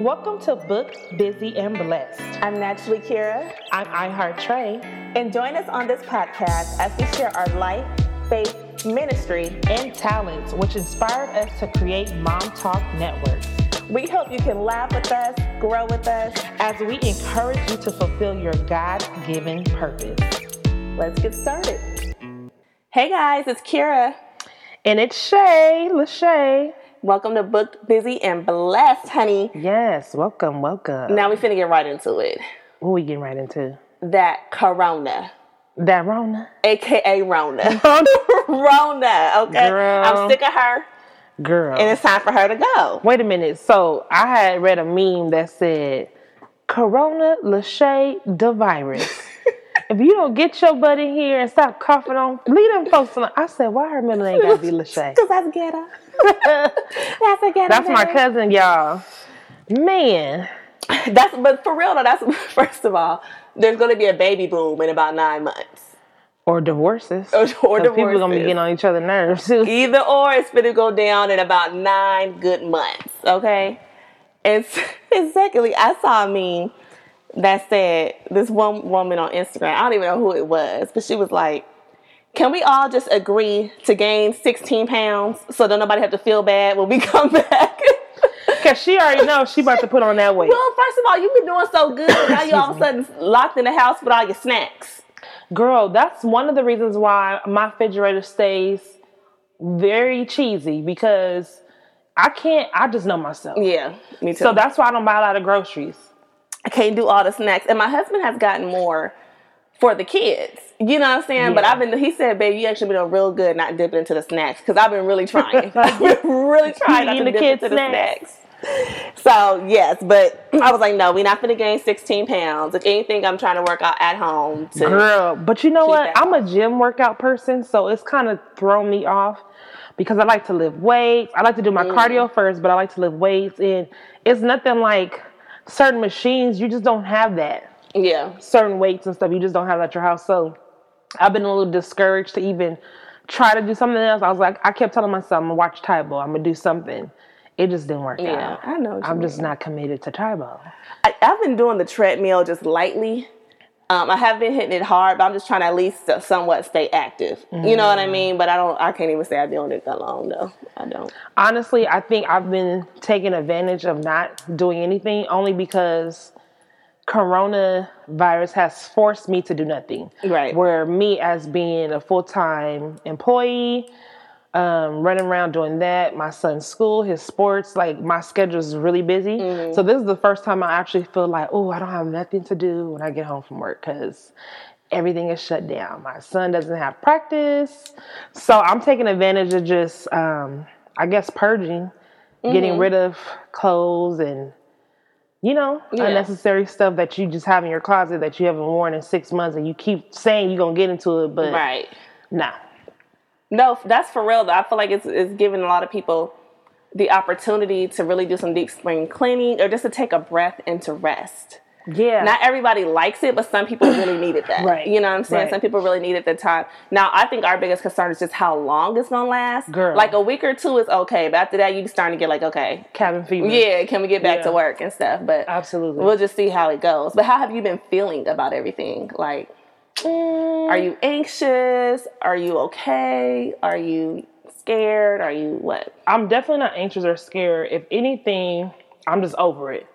Welcome to Booked Busy and Blessed. I'm naturally Kira. I'm iHeart Trey. And join us on this podcast as we share our life, faith, ministry, and talents, which inspired us to create Mom Talk Network. We hope you can laugh with us, grow with us, as we encourage you to fulfill your God given purpose. Let's get started. Hey guys, it's Kira. And it's Shay, Lachey. Welcome to Booked Busy and Blessed, honey. Yes, welcome, welcome. Now we finna get right into it. What we getting right into? That Corona. That Rona? AKA Rona. Rona, okay? Girl. I'm sick of her. Girl. And it's time for her to go. Wait a minute. So I had read a meme that said, Corona Lachey the virus. if you don't get your butt in here and stop coughing on, leave them folks alone. I said, why her middle name gotta be Lachey? Because that's ghetto. that's a ghetto. That's my cousin, y'all. Man. That's but for real though, that's first of all, there's gonna be a baby boom in about nine months. Or divorces. Or, or divorces. People are gonna be getting on each other's nerves too. Either or, it's gonna go down in about nine good months. Okay. And secondly, I saw a meme that said this one woman on Instagram. I don't even know who it was, but she was like, "Can we all just agree to gain 16 pounds so that nobody have to feel bad when we come back?" Cause she already knows she about to put on that weight. Well, first of all, you've been doing so good. Now you all of a sudden locked in the house with all your snacks. Girl, that's one of the reasons why my refrigerator stays very cheesy because I can't. I just know myself. Yeah, me too. So that's why I don't buy a lot of groceries. I can't do all the snacks. And my husband has gotten more for the kids. You know what I'm saying? Yeah. But I've been, he said, baby, you actually been doing real good not dipping into the snacks because I've been really trying. I've been really trying not to the dip kids into snacks. the snacks. So yes, but I was like, no, we're not gonna gain 16 pounds. If anything, I'm trying to work out at home. Girl, but you know what? I'm a gym workout person, so it's kind of thrown me off because I like to lift weights. I like to do my mm. cardio first, but I like to lift weights, and it's nothing like certain machines, you just don't have that. Yeah. Certain weights and stuff, you just don't have at your house. So I've been a little discouraged to even try to do something else. I was like, I kept telling myself, I'm gonna watch Tae Bo. I'm gonna do something. It just didn't work yeah, out. I know. I'm just not committed to Tae Bo. I, I've been doing the treadmill just lightly. Um, I have been hitting it hard, but I'm just trying to at least somewhat stay active. Mm-hmm. You know what I mm. mean? But I don't. I can't even say I've been on it that long though. I don't. Honestly, I think I've been taking advantage of not doing anything only because coronavirus has forced me to do nothing. Right. Where me as being a full time employee um, running around doing that. My son's school, his sports, like my schedule is really busy. Mm-hmm. So this is the first time I actually feel like, oh, I don't have nothing to do when I get home from work because everything is shut down. My son doesn't have practice, so I'm taking advantage of just, um, I guess, purging, mm-hmm. getting rid of clothes and. You know, yeah. unnecessary stuff that you just have in your closet that you haven't worn in six months, and you keep saying you're gonna get into it, but right, nah, no, that's for real. Though. I feel like it's, it's giving a lot of people the opportunity to really do some deep spring cleaning or just to take a breath and to rest. Yeah. Not everybody likes it, but some people really needed that. right. You know what I'm saying? Right. Some people really needed the time. Now, I think our biggest concern is just how long it's going to last. Girl. Like a week or two is okay, but after that, you're starting to get like, okay. Cabin fever. Yeah, can we get back yeah. to work and stuff? But Absolutely. We'll just see how it goes. But how have you been feeling about everything? Like, Mm. Are you anxious? Are you okay? Are you scared? Are you what? I'm definitely not anxious or scared. If anything, I'm just over it.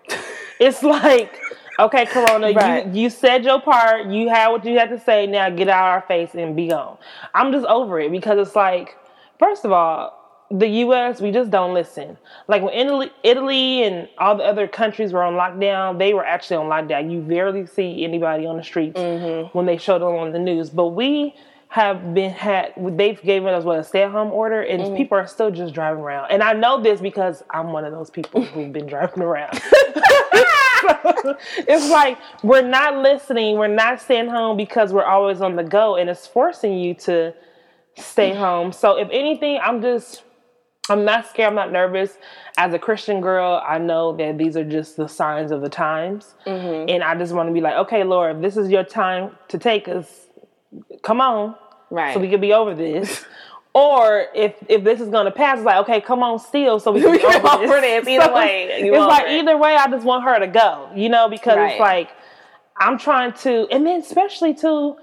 it's like, okay, Corona, right. you, you said your part. You had what you had to say. Now get out of our face and be gone. I'm just over it because it's like, first of all, the U.S. we just don't listen. Like when Italy, Italy and all the other countries were on lockdown, they were actually on lockdown. You rarely see anybody on the streets mm-hmm. when they showed them on the news. But we have been had they've given us what a stay at home order, and mm-hmm. people are still just driving around. And I know this because I'm one of those people who've been driving around. it's like we're not listening, we're not staying home because we're always on the go, and it's forcing you to stay home. So if anything, I'm just I'm not scared. I'm not nervous. As a Christian girl, I know that these are just the signs of the times, mm-hmm. and I just want to be like, okay, Lord, this is your time to take us. Come on, right? So we can be over this, Or if if this is gonna pass, it's like okay, come on, steal, so we can over, over this. Either so way, it's like it. either way, I just want her to go, you know, because right. it's like I'm trying to, and then especially too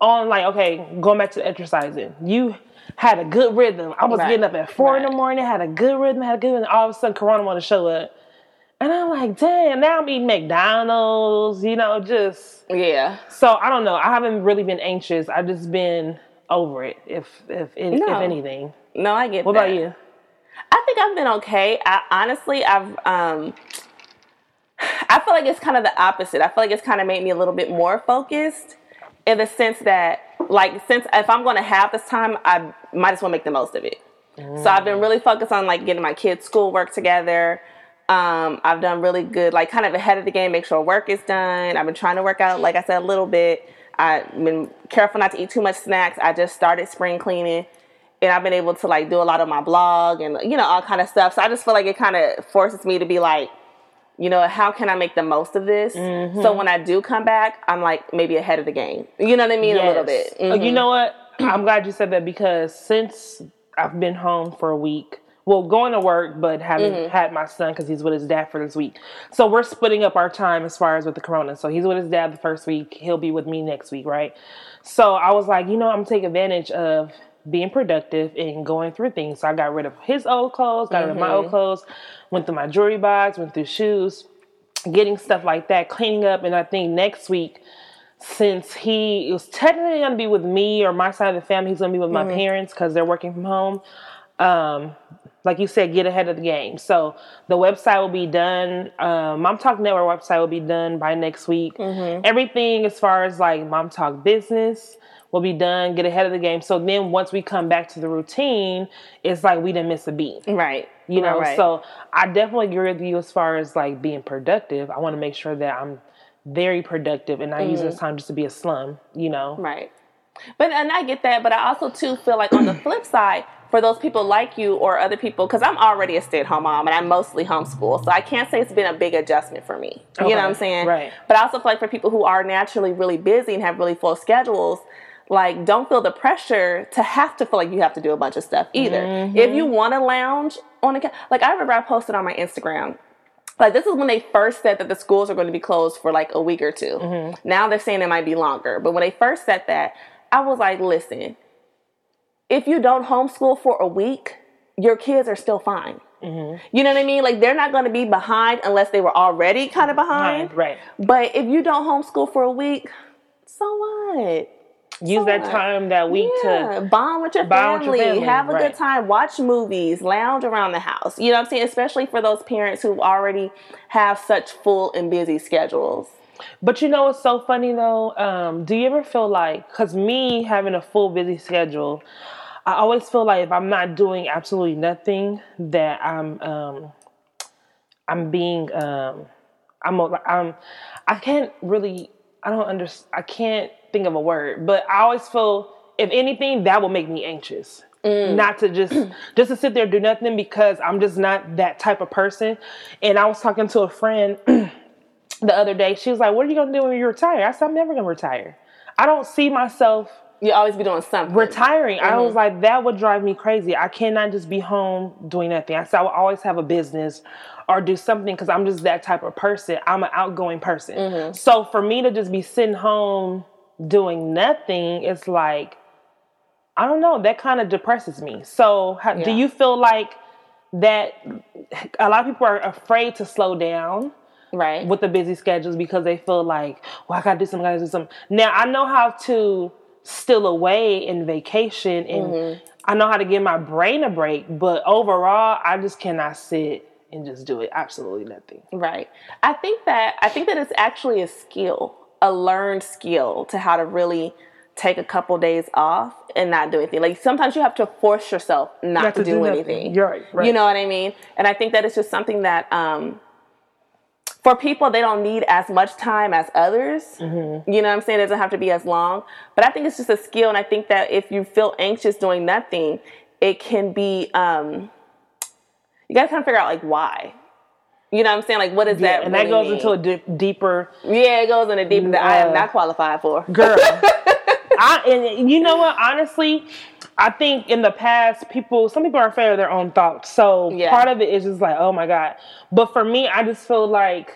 on like okay, going back to exercising, you had a good rhythm. I was right. getting up at four right. in the morning, had a good rhythm, had a good, and all of a sudden Corona want to show up. And I'm like, damn, now I'm eating McDonald's, you know, just yeah. So I don't know. I haven't really been anxious. I've just been over it, if if if, no. if anything. No, I get. What that. about you? I think I've been okay. I, honestly, I've um, I feel like it's kind of the opposite. I feel like it's kind of made me a little bit more focused in the sense that, like, since if I'm going to have this time, I might as well make the most of it. Mm. So I've been really focused on like getting my kids' schoolwork together. Um, I've done really good, like kind of ahead of the game, make sure work is done. I've been trying to work out, like I said, a little bit. I've been careful not to eat too much snacks. I just started spring cleaning and I've been able to like do a lot of my blog and you know all kind of stuff. So I just feel like it kind of forces me to be like, you know, how can I make the most of this? Mm-hmm. So when I do come back, I'm like maybe ahead of the game. You know what I mean? Yes. A little bit. Mm-hmm. You know what? I'm glad you said that because since I've been home for a week, well, going to work, but having mm-hmm. had my son because he's with his dad for this week. So we're splitting up our time as far as with the corona. So he's with his dad the first week. He'll be with me next week, right? So I was like, you know, I'm gonna take advantage of being productive and going through things. So I got rid of his old clothes, got mm-hmm. rid of my old mm-hmm. clothes, went through my jewelry box, went through shoes, getting stuff like that, cleaning up. And I think next week, since he was technically going to be with me or my side of the family, he's going to be with mm-hmm. my parents because they're working from home. Um, like you said, get ahead of the game. So the website will be done. Um, Mom Talk Network website will be done by next week. Mm-hmm. Everything as far as like Mom Talk business will be done. Get ahead of the game. So then once we come back to the routine, it's like we didn't miss a beat. Right. You know. Right. So I definitely agree with you as far as like being productive. I want to make sure that I'm very productive and not mm-hmm. using this time just to be a slum. You know. Right. But and I get that, but I also too feel like on the flip side, for those people like you or other people, because I'm already a stay at home mom and I'm mostly homeschool, so I can't say it's been a big adjustment for me. Okay. You know what I'm saying? Right. But I also feel like for people who are naturally really busy and have really full schedules, like don't feel the pressure to have to feel like you have to do a bunch of stuff either. Mm-hmm. If you want to lounge on a like I remember I posted on my Instagram like this is when they first said that the schools are going to be closed for like a week or 2 mm-hmm. Now they're saying it might be longer, but when they first said that, I was like, listen, if you don't homeschool for a week, your kids are still fine. Mm-hmm. You know what I mean? Like they're not going to be behind unless they were already kind of behind. Right. But if you don't homeschool for a week, so what? Use that time that week yeah. to bond with your bond family, with your family. have a right. good time, watch movies, lounge around the house. You know what I'm saying? Especially for those parents who already have such full and busy schedules. But you know what's so funny though? Um, do you ever feel like, because me having a full busy schedule, I always feel like if I'm not doing absolutely nothing, that I'm um, I'm being um, I'm I'm I can't really I don't understand I can't think of a word, but I always feel if anything that will make me anxious. Mm. Not to just just to sit there and do nothing because I'm just not that type of person. And I was talking to a friend the other day. She was like, "What are you gonna do when you retire?" I said, "I'm never gonna retire. I don't see myself." You always be doing something. Retiring. Mm-hmm. I was like, that would drive me crazy. I cannot just be home doing nothing. I said I will always have a business or do something because I'm just that type of person. I'm an outgoing person. Mm-hmm. So for me to just be sitting home doing nothing, it's like, I don't know, that kind of depresses me. So how, yeah. do you feel like that a lot of people are afraid to slow down? right with the busy schedules because they feel like well i gotta do something i gotta do something now i know how to still away in vacation and mm-hmm. i know how to give my brain a break but overall i just cannot sit and just do it absolutely nothing right i think that i think that it's actually a skill a learned skill to how to really take a couple days off and not do anything. Like sometimes you have to force yourself not, not to, to, do, do anything. You're right, right, You know what I mean? And I think that it's just something that um, for people they don't need as much time as others mm-hmm. you know what i'm saying it doesn't have to be as long but i think it's just a skill and i think that if you feel anxious doing nothing it can be um, you gotta kind of figure out like why you know what i'm saying like what is yeah, that and really that goes mean? into a d- deeper yeah it goes into deeper that i am not qualified for girl I and you know what? Honestly, I think in the past, people, some people are afraid of their own thoughts. So yeah. part of it is just like, oh my God. But for me, I just feel like,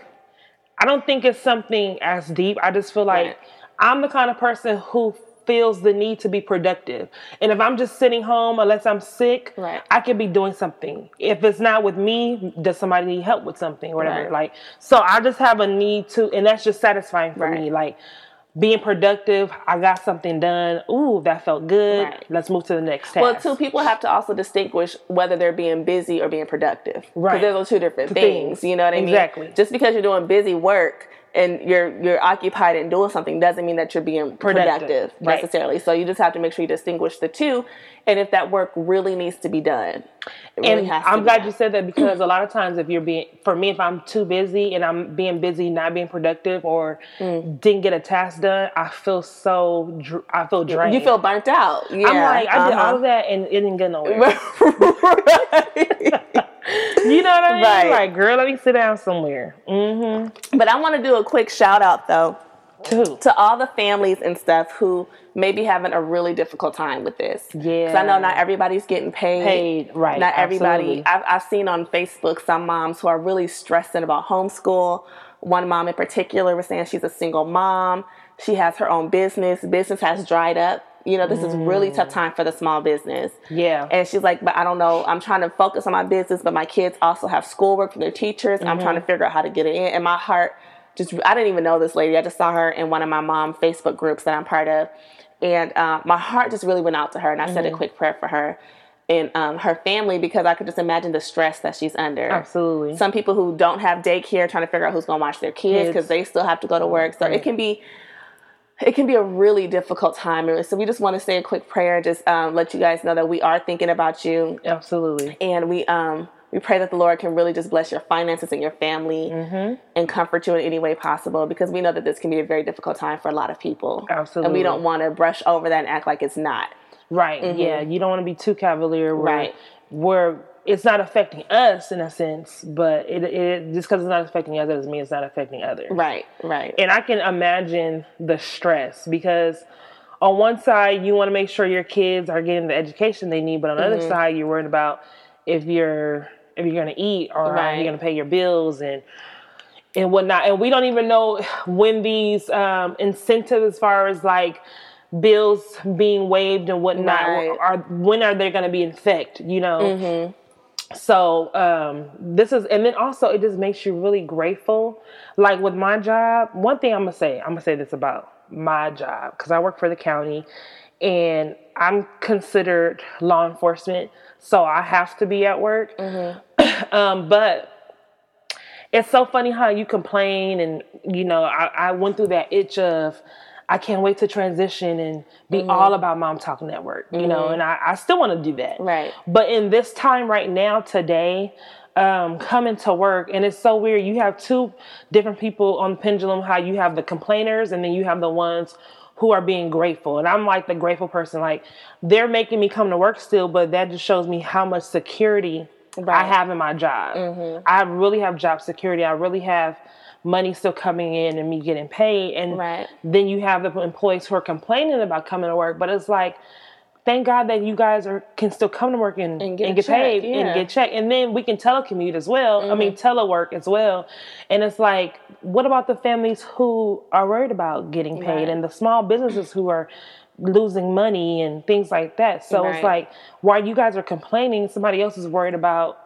I don't think it's something as deep. I just feel like right. I'm the kind of person who feels the need to be productive. And if I'm just sitting home, unless I'm sick, right. I could be doing something. If it's not with me, does somebody need help with something or whatever? Right. Like, so I just have a need to, and that's just satisfying for right. me. Like, being productive, I got something done. Ooh, that felt good. Right. Let's move to the next task. Well, two people have to also distinguish whether they're being busy or being productive. Right. Because those are two different things, things. You know what I mean? Exactly. Just because you're doing busy work and you're you're occupied and doing something doesn't mean that you're being productive, productive necessarily. Right. So you just have to make sure you distinguish the two, and if that work really needs to be done. Really and I'm glad done. you said that because a lot of times if you're being for me if I'm too busy and I'm being busy not being productive or mm. didn't get a task done, I feel so I feel drained. You feel burnt out. Yeah. I'm like I uh-huh. did all of that and it didn't get nowhere. you know what I mean? Right. Like, girl, let me sit down somewhere. Mm-hmm. But I want to do a quick shout out though to, to all the families and stuff who may be having a really difficult time with this. Yeah. Because I know not everybody's getting paid. Paid, right. Not everybody. I've, I've seen on Facebook some moms who are really stressing about homeschool. One mom in particular was saying she's a single mom. She has her own business. Business has dried up you know, this mm. is really tough mm. time for the small business. Yeah. And she's like, but I don't know. I'm trying to focus on my business, but my kids also have schoolwork from their teachers. Mm-hmm. I'm trying to mm-hmm. figure out how to get it in. And my heart just, I didn't even know this lady. I just saw her in one of my mom Facebook groups that I'm part of. And uh, my heart just really went out to her. And I mm-hmm. said a mm-hmm. quick prayer for her and um, her family because I could just imagine the stress that she's under. Absolutely. Some people who don't have daycare trying to figure out who's going to watch their kids because they still have to go to work. So right. it can be it can be a really difficult time. So we just want to say a quick prayer, and just um, let you guys know that we are thinking about you. Absolutely. And we um we pray that the Lord can really just bless your finances and your family mm-hmm. and comfort you in any way possible because we know that this can be a very difficult time for a lot of people. Absolutely. And we don't want to brush over that and act like it's not. Right. Mm-hmm. Yeah. You don't want to be too cavalier. Where, right. Where it's not affecting us in a sense, but it, it just because it's not affecting us doesn't mean it's not affecting others. Right, right. And I can imagine the stress because on one side you want to make sure your kids are getting the education they need, but on the mm-hmm. other side you're worried about if you're if you're going to eat or right. how you're going to pay your bills and and whatnot. And we don't even know when these um, incentives, as far as like bills being waived and whatnot, right. are when are they going to be in effect? You know. Mm-hmm so um, this is and then also it just makes you really grateful like with my job one thing i'm gonna say i'm gonna say this about my job because i work for the county and i'm considered law enforcement so i have to be at work mm-hmm. um, but it's so funny how you complain and you know I, I went through that itch of I can't wait to transition and be mm-hmm. all about Mom Talk Network, you mm-hmm. know, and I, I still want to do that. Right. But in this time right now, today, um, coming to work, and it's so weird. You have two different people on the pendulum. How you have the complainers, and then you have the ones who are being grateful. And I'm like the grateful person. Like they're making me come to work still, but that just shows me how much security right. I have in my job. Mm-hmm. I really have job security. I really have money still coming in and me getting paid. And right. then you have the employees who are complaining about coming to work. But it's like, thank God that you guys are can still come to work and, and get, and get paid yeah. and get checked. And then we can telecommute as well. Mm-hmm. I mean, mm-hmm. telework as well. And it's like, what about the families who are worried about getting paid right. and the small businesses who are losing money and things like that? So right. it's like, while you guys are complaining, somebody else is worried about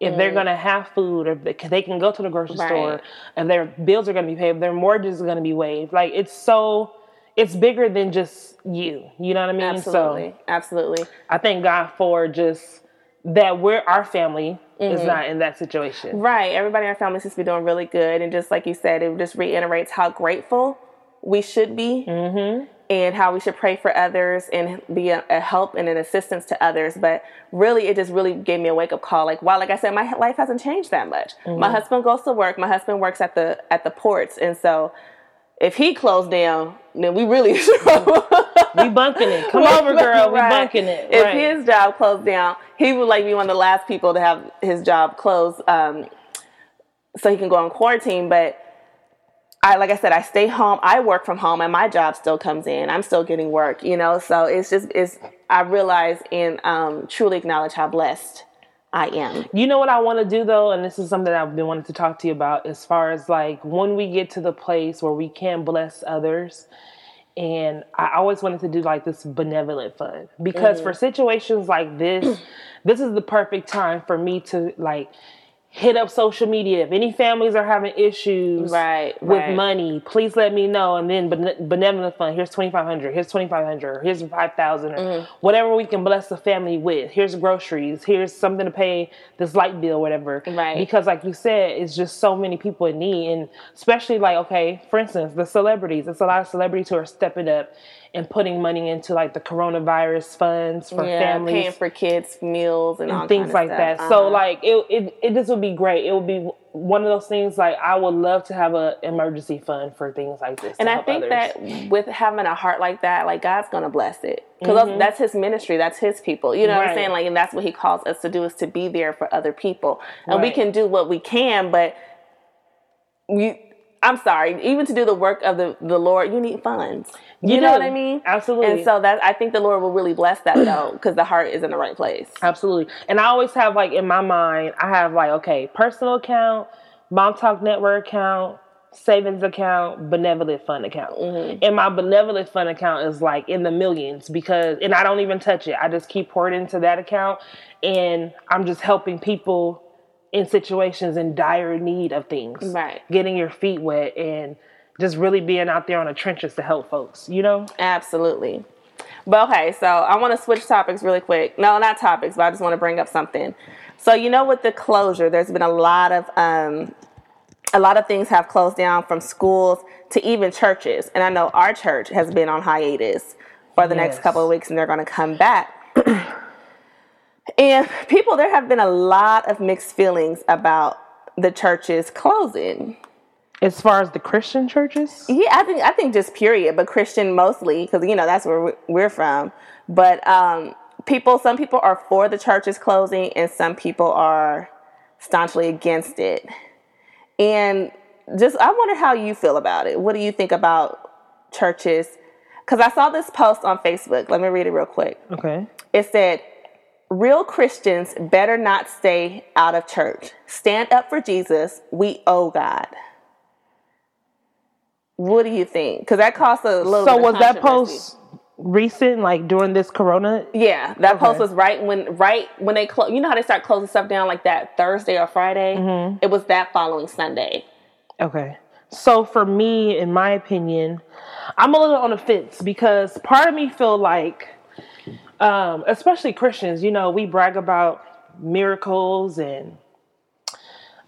if mm. they're going to have food or they can go to the grocery right. store and their bills are going to be paid, their mortgage is going to be waived. Like it's so, it's bigger than just you. You know what I mean? Absolutely. So, Absolutely. I thank God for just that we're our family mm-hmm. is not in that situation. Right. Everybody in our family seems to be doing really good. And just like you said, it just reiterates how grateful we should be. Mm-hmm and how we should pray for others and be a, a, help and an assistance to others. But really, it just really gave me a wake up call. Like, wow, like I said, my life hasn't changed that much. Mm-hmm. My husband goes to work. My husband works at the at the ports, and so if he closed down, then we really we bunking it. Come over, girl. We bunking it. If his job closed down, he would like be one of the last people to have his job closed, um, so he can go on quarantine. But I like I said, I stay home. I work from home, and my job still comes in. I'm still getting work, you know. So it's just it's. I realize and um, truly acknowledge how blessed I am. You know what I want to do though, and this is something I've been wanting to talk to you about. As far as like when we get to the place where we can bless others, and I always wanted to do like this benevolent fund because mm. for situations like this, this is the perfect time for me to like hit up social media. If any families are having issues right, with right. money, please let me know. And then benevolent fund, here's 2500 here's 2500 here's 5000 or mm. whatever we can bless the family with. Here's groceries, here's something to pay this light bill, whatever. Right. Because like you said, it's just so many people in need. And especially like, okay, for instance, the celebrities, it's a lot of celebrities who are stepping up and putting money into like the coronavirus funds for yeah, families, paying for kids meals and, and things like that. Uh-huh. So like it, it, it this would be great. It would be one of those things like I would love to have an emergency fund for things like this. And I think others. that with having a heart like that, like God's gonna bless it because mm-hmm. that's His ministry, that's His people. You know right. what I'm saying? Like, and that's what He calls us to do is to be there for other people, and right. we can do what we can, but we I'm sorry, even to do the work of the, the Lord, you need funds. You, you know what I mean? Absolutely. And so that I think the Lord will really bless that though, because the heart is in the right place. Absolutely. And I always have like in my mind, I have like, okay, personal account, Mom Talk Network account, savings account, benevolent fund account. Mm-hmm. And my benevolent fund account is like in the millions because, and I don't even touch it. I just keep pouring into that account and I'm just helping people in situations in dire need of things. Right. Getting your feet wet and just really being out there on the trenches to help folks, you know? Absolutely. But okay, so I want to switch topics really quick. No, not topics, but I just want to bring up something. So you know, with the closure, there's been a lot of um, a lot of things have closed down from schools to even churches, and I know our church has been on hiatus for the yes. next couple of weeks, and they're going to come back. And people, there have been a lot of mixed feelings about the churches closing. As far as the Christian churches? Yeah, I think I think just period, but Christian mostly because you know that's where we're from. But um, people, some people are for the churches closing, and some people are staunchly against it. And just, I wonder how you feel about it. What do you think about churches? Because I saw this post on Facebook. Let me read it real quick. Okay. It said, Real Christians better not stay out of church. Stand up for Jesus. We owe God. What do you think? Because that costs a little. So was that post recent, like during this Corona? Yeah, that okay. post was right when right when they close. You know how they start closing stuff down like that Thursday or Friday. Mm-hmm. It was that following Sunday. Okay. So for me, in my opinion, I'm a little on the fence because part of me feel like um, especially Christians, you know, we brag about miracles and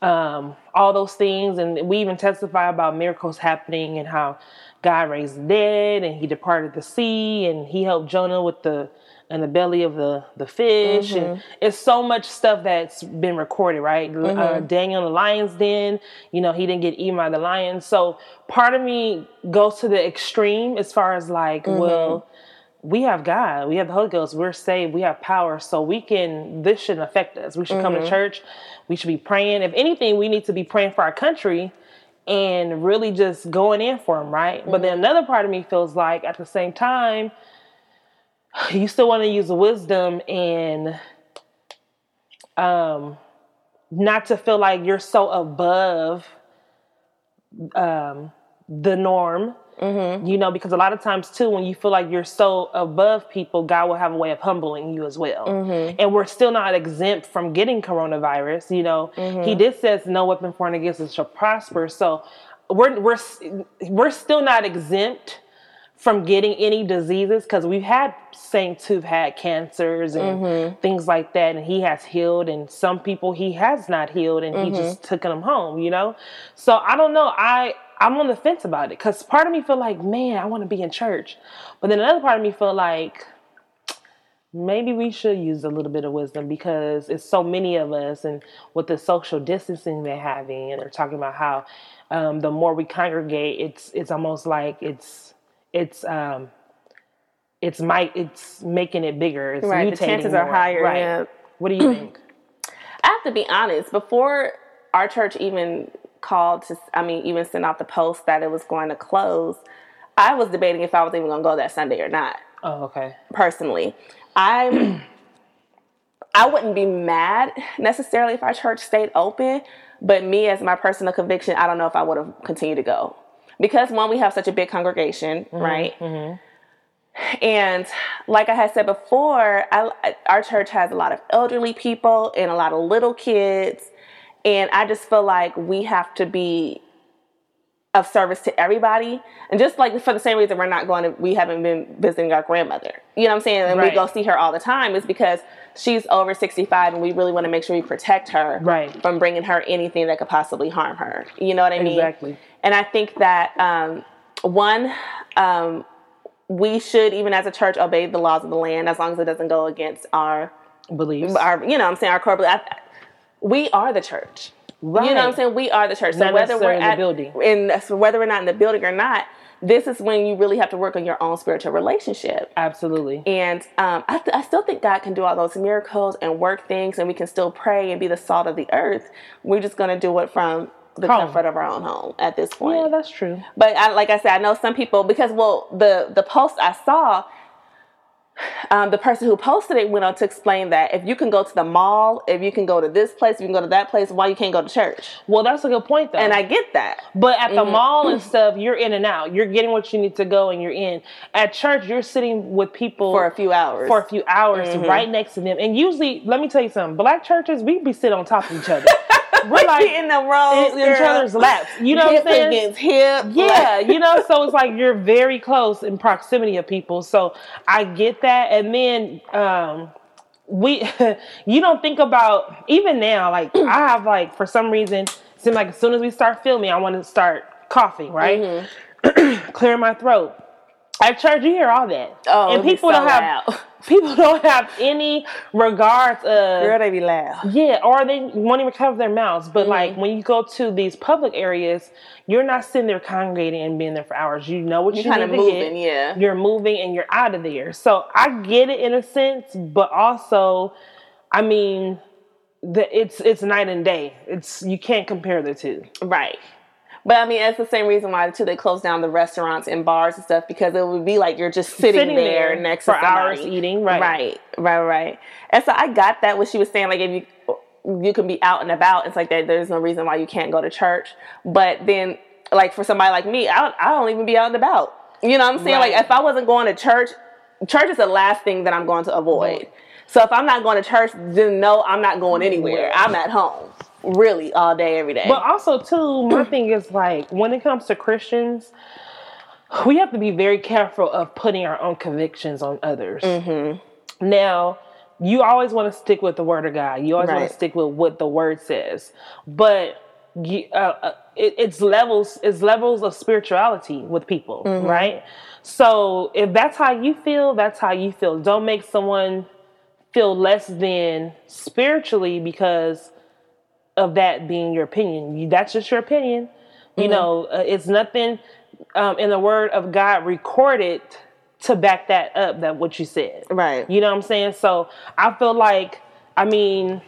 um, all those things, and we even testify about miracles happening and how God raised the dead and He departed the sea and He helped Jonah with the in the belly of the the fish mm-hmm. and it's so much stuff that's been recorded right uh, mm-hmm. uh, daniel in the lion's den you know he didn't get eaten by the lion so part of me goes to the extreme as far as like mm-hmm. well we have God, we have the Holy Ghost, we're saved, we have power, so we can. This shouldn't affect us. We should mm-hmm. come to mm-hmm. church. We should be praying. If anything, we need to be praying for our country and really just going in for them, right? Mm-hmm. But then mm-hmm. another part of me feels like at the same time, you still want to use wisdom and um, not to feel like you're so above um, the norm Mm-hmm. You know, because a lot of times too, when you feel like you're so above people, God will have a way of humbling you as well. Mm-hmm. And we're still not exempt from getting coronavirus. You know, mm-hmm. He did says no weapon formed against us shall prosper. So we're we're we're still not exempt from getting any diseases because we've had saints who've had cancers and mm-hmm. things like that and he has healed and some people he has not healed and mm-hmm. he just took them home you know so i don't know i I'm on the fence about it because part of me feel like, man, I want to be in church, but then another part of me feel like maybe we should use a little bit of wisdom because it's so many of us, and with the social distancing they're having, and they're talking about how um, the more we congregate, it's it's almost like it's it's um, it's might it's making it bigger. It's right, the chances more. are higher. Right. Yeah. What do you think? I have to be honest. Before our church even called to, I mean, even sent out the post that it was going to close, I was debating if I was even going to go that Sunday or not. Oh, okay. Personally, I'm. I wouldn't be mad necessarily if our church stayed open, but me as my personal conviction, I don't know if I would have continued to go because one, we have such a big congregation, mm-hmm, right? Mm-hmm. And like I had said before, I, our church has a lot of elderly people and a lot of little kids. And I just feel like we have to be of service to everybody. And just like for the same reason we're not going to, we haven't been visiting our grandmother. You know what I'm saying? And right. we go see her all the time is because she's over 65 and we really want to make sure we protect her right. from bringing her anything that could possibly harm her. You know what I mean? Exactly. And I think that, um, one, um, we should, even as a church, obey the laws of the land as long as it doesn't go against our beliefs. Our, you know, I'm saying our core beliefs. We are the church. Right. You know what I'm saying? We are the church. So not whether we're in at, the building, in so whether we're not in the building or not, this is when you really have to work on your own spiritual relationship. Absolutely. And um, I, th- I still think God can do all those miracles and work things, and we can still pray and be the salt of the earth. We're just going to do it from the home. comfort of our own home at this point. Yeah, that's true. But I, like I said, I know some people because well, the the post I saw, um, the person who posted it went on to explain that if you can go to the mall, if you can go to this place, if you can go to that place, why you can't go to church? Well, that's a good point, though. And I get that. But at the mm-hmm. mall and stuff, you're in and out. You're getting what you need to go, and you're in. At church, you're sitting with people for a few hours. For a few hours, mm-hmm. right next to them. And usually, let me tell you something. Black churches, we be sitting on top of each other. we're like in the rows in, in each other's laps. You know hip what I'm saying? Against hip. Yeah, you know, so it's like you're very close in proximity of people. So I get that. And then um we you don't think about even now, like I have like for some reason, seem like as soon as we start filming, I want to start coughing, right? Mm-hmm. Clearing my throat. At church, you hear all that, oh, and people don't have loud. people don't have any regards of girl. They be loud, yeah, or they won't even cover their mouths. But mm like when you go to these public areas, you're not sitting there congregating and being there for hours. You know what you're you kind of moving, yeah. You're moving and you're out of there. So I get it in a sense, but also, I mean, the, it's it's night and day. It's you can't compare the two. Right. But I mean, it's the same reason why too they close down the restaurants and bars and stuff because it would be like you're just sitting, sitting there, there, next for to somebody. hours eating. Right, right, right, right. And so I got that what she was saying. Like if you you can be out and about, it's like that. There's no reason why you can't go to church. But then, like for somebody like me, I don't, I don't even be out and about. You know what I'm saying? Right. Like if I wasn't going to church, church is the last thing that I'm going to avoid. So if I'm not going to church, then no, I'm not going anywhere. I'm at home really all day, every day. But also, too, my thing is like when it comes to Christians, we have to be very careful of putting our own convictions on others. Mm-hmm. Now, you always want to stick with the word of God. You always right. want to stick with what the word says. But you, uh, uh, it, it's levels. It's levels of spirituality with people, mm-hmm. right? So if that's how you feel, that's how you feel. Don't make someone feel less than spiritually because of that being your opinion. That's just your opinion. Mm-hmm. You know, uh, it's nothing um, in the Word of God recorded to back that up. That what you said, right? You know what I'm saying? So I feel like, I mean,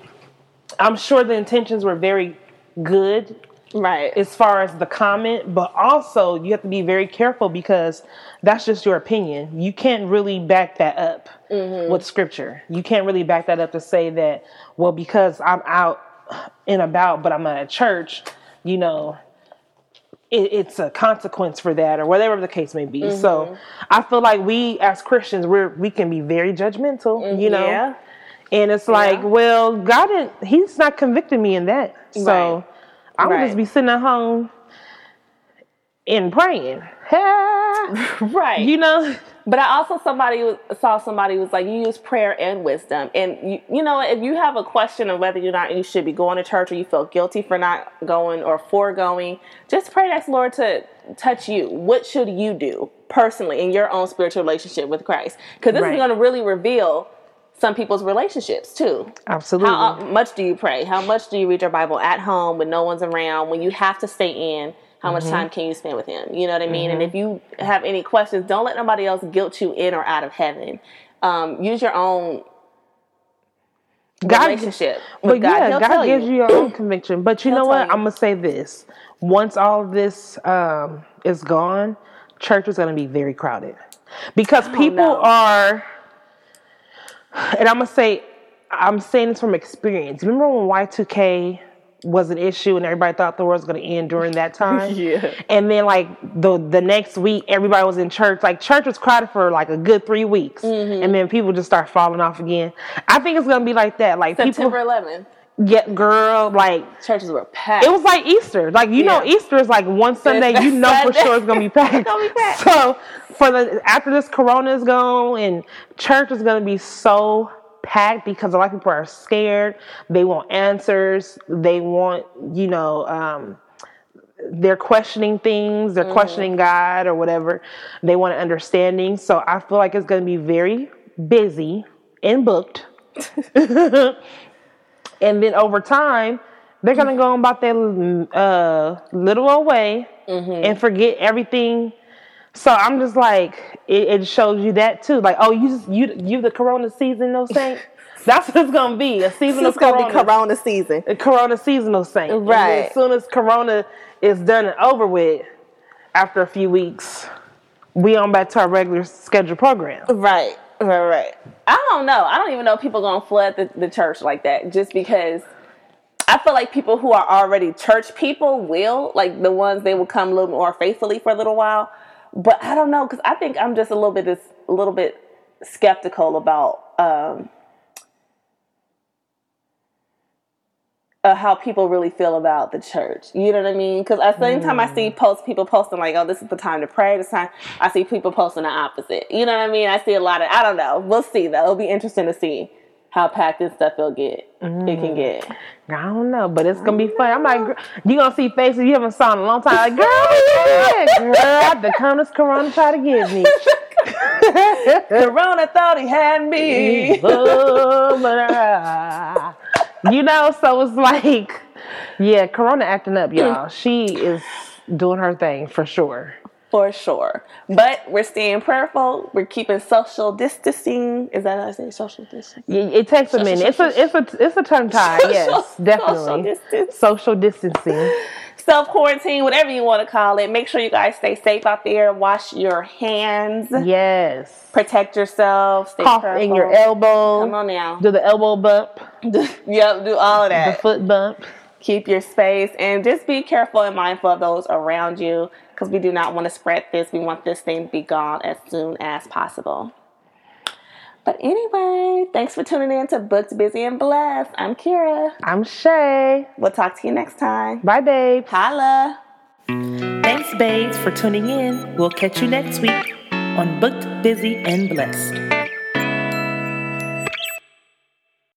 I'm sure the intentions were very good, right? As far as the comment, but also you have to be very careful because that's just your opinion. You can't really back that up mm-hmm. with scripture. You can't really back that up to say that, well, because I'm out and about, but I'm not at church, you know, it, it's a consequence for that or whatever the case may be. Mm-hmm. So I feel like we as Christians, we're we can be very judgmental, mm-hmm. you know. Yeah. And it's like, yeah. well, God didn't He's not convicting me in that. So right. I would right. just be sitting at home and praying. right. You know? But I also somebody saw somebody was like, you use prayer and wisdom, and you you know if you have a question of whether or not you should be going to church or you feel guilty for not going or for going, just pray ask Lord to touch you. What should you do personally in your own spiritual relationship with Christ? Because this right. is going to really reveal some people's relationships too. Absolutely. How uh, much do you pray? How much do you read your Bible at home when no one's around? When you have to stay in? How much mm-hmm. time can you spend with him? You know what I mean? Mm-hmm. And if you have any questions, don't let nobody else guilt you in or out of heaven. Um, use your own God, relationship. But God. yeah, God gives you. you your own conviction. But you He'll know what? You. I'm gonna say this: once all of this um, is gone, church is gonna be very crowded because people know. are. And I'm gonna say, I'm saying this from experience. Remember when Y2K was an issue and everybody thought the world was going to end during that time. yeah. And then like the the next week everybody was in church. Like church was crowded for like a good 3 weeks. Mm-hmm. And then people just start falling off again. I think it's going to be like that. Like September 11th. Yeah, girl, like churches were packed. It was like Easter. Like you yeah. know, Easter is like one Sunday. You know for sure it's gonna be packed. gonna be packed. So for the after this Corona is gone and church is gonna be so packed because a lot of people are scared. They want answers. They want, you know, um, they're questioning things. They're mm-hmm. questioning God or whatever. They want an understanding. So I feel like it's going to be very busy and booked. and then over time, they're going to go about their uh, little old way mm-hmm. and forget everything so I'm just like, it, it, shows you that too. Like, oh, you just you you the Corona season, no saint. That's what it's gonna be a season it's of Corona. Gonna be Corona season. A Corona seasonal saint. Right. as soon as Corona is done and over with, after a few weeks, we on back to our regular scheduled program. Right. Right. Right. I don't know. I don't even know if people gonna flood the, the church like that just because. I feel like people who are already church people will, like the ones they will come a little more faithfully for a little while. But I don't know because I think I'm just a little bit this a little bit skeptical about um, uh, how people really feel about the church. You know what I mean? Because at the same time, I see mm. posts, people posting like, "Oh, this is the time to pray." This time, I see people posting the opposite. You know what I mean? I see a lot of. I don't know. We'll see though. It'll be interesting to see how packed this stuff will get. Mm. It can get. I don't know, but it's gonna be fun. I'm like, you gonna see faces you haven't saw in a long time. Like, girl, yeah, girl, the comments Corona try to give me. corona thought he had me. you know, so it's like, yeah, Corona acting up, y'all. She is doing her thing for sure for sure. But we're staying prayerful. We're keeping social distancing. Is that how I say social distancing? Yeah, it takes social, a minute. Social, it's a it's a it's a tongue tie. yes, definitely. Social, distance. social distancing. Self quarantine, whatever you want to call it. Make sure you guys stay safe out there. Wash your hands. Yes. Protect yourself. Stay Cough in your elbow. Come on now. Do the elbow bump. yep. Do all of that. The foot bump. Keep your space and just be careful and mindful of those around you because we do not want to spread this. We want this thing to be gone as soon as possible. But anyway, thanks for tuning in to Booked, Busy, and Blessed. I'm Kira. I'm Shay. We'll talk to you next time. Bye, babe. Holla. Thanks, babes, for tuning in. We'll catch you next week on Booked, Busy, and Blessed.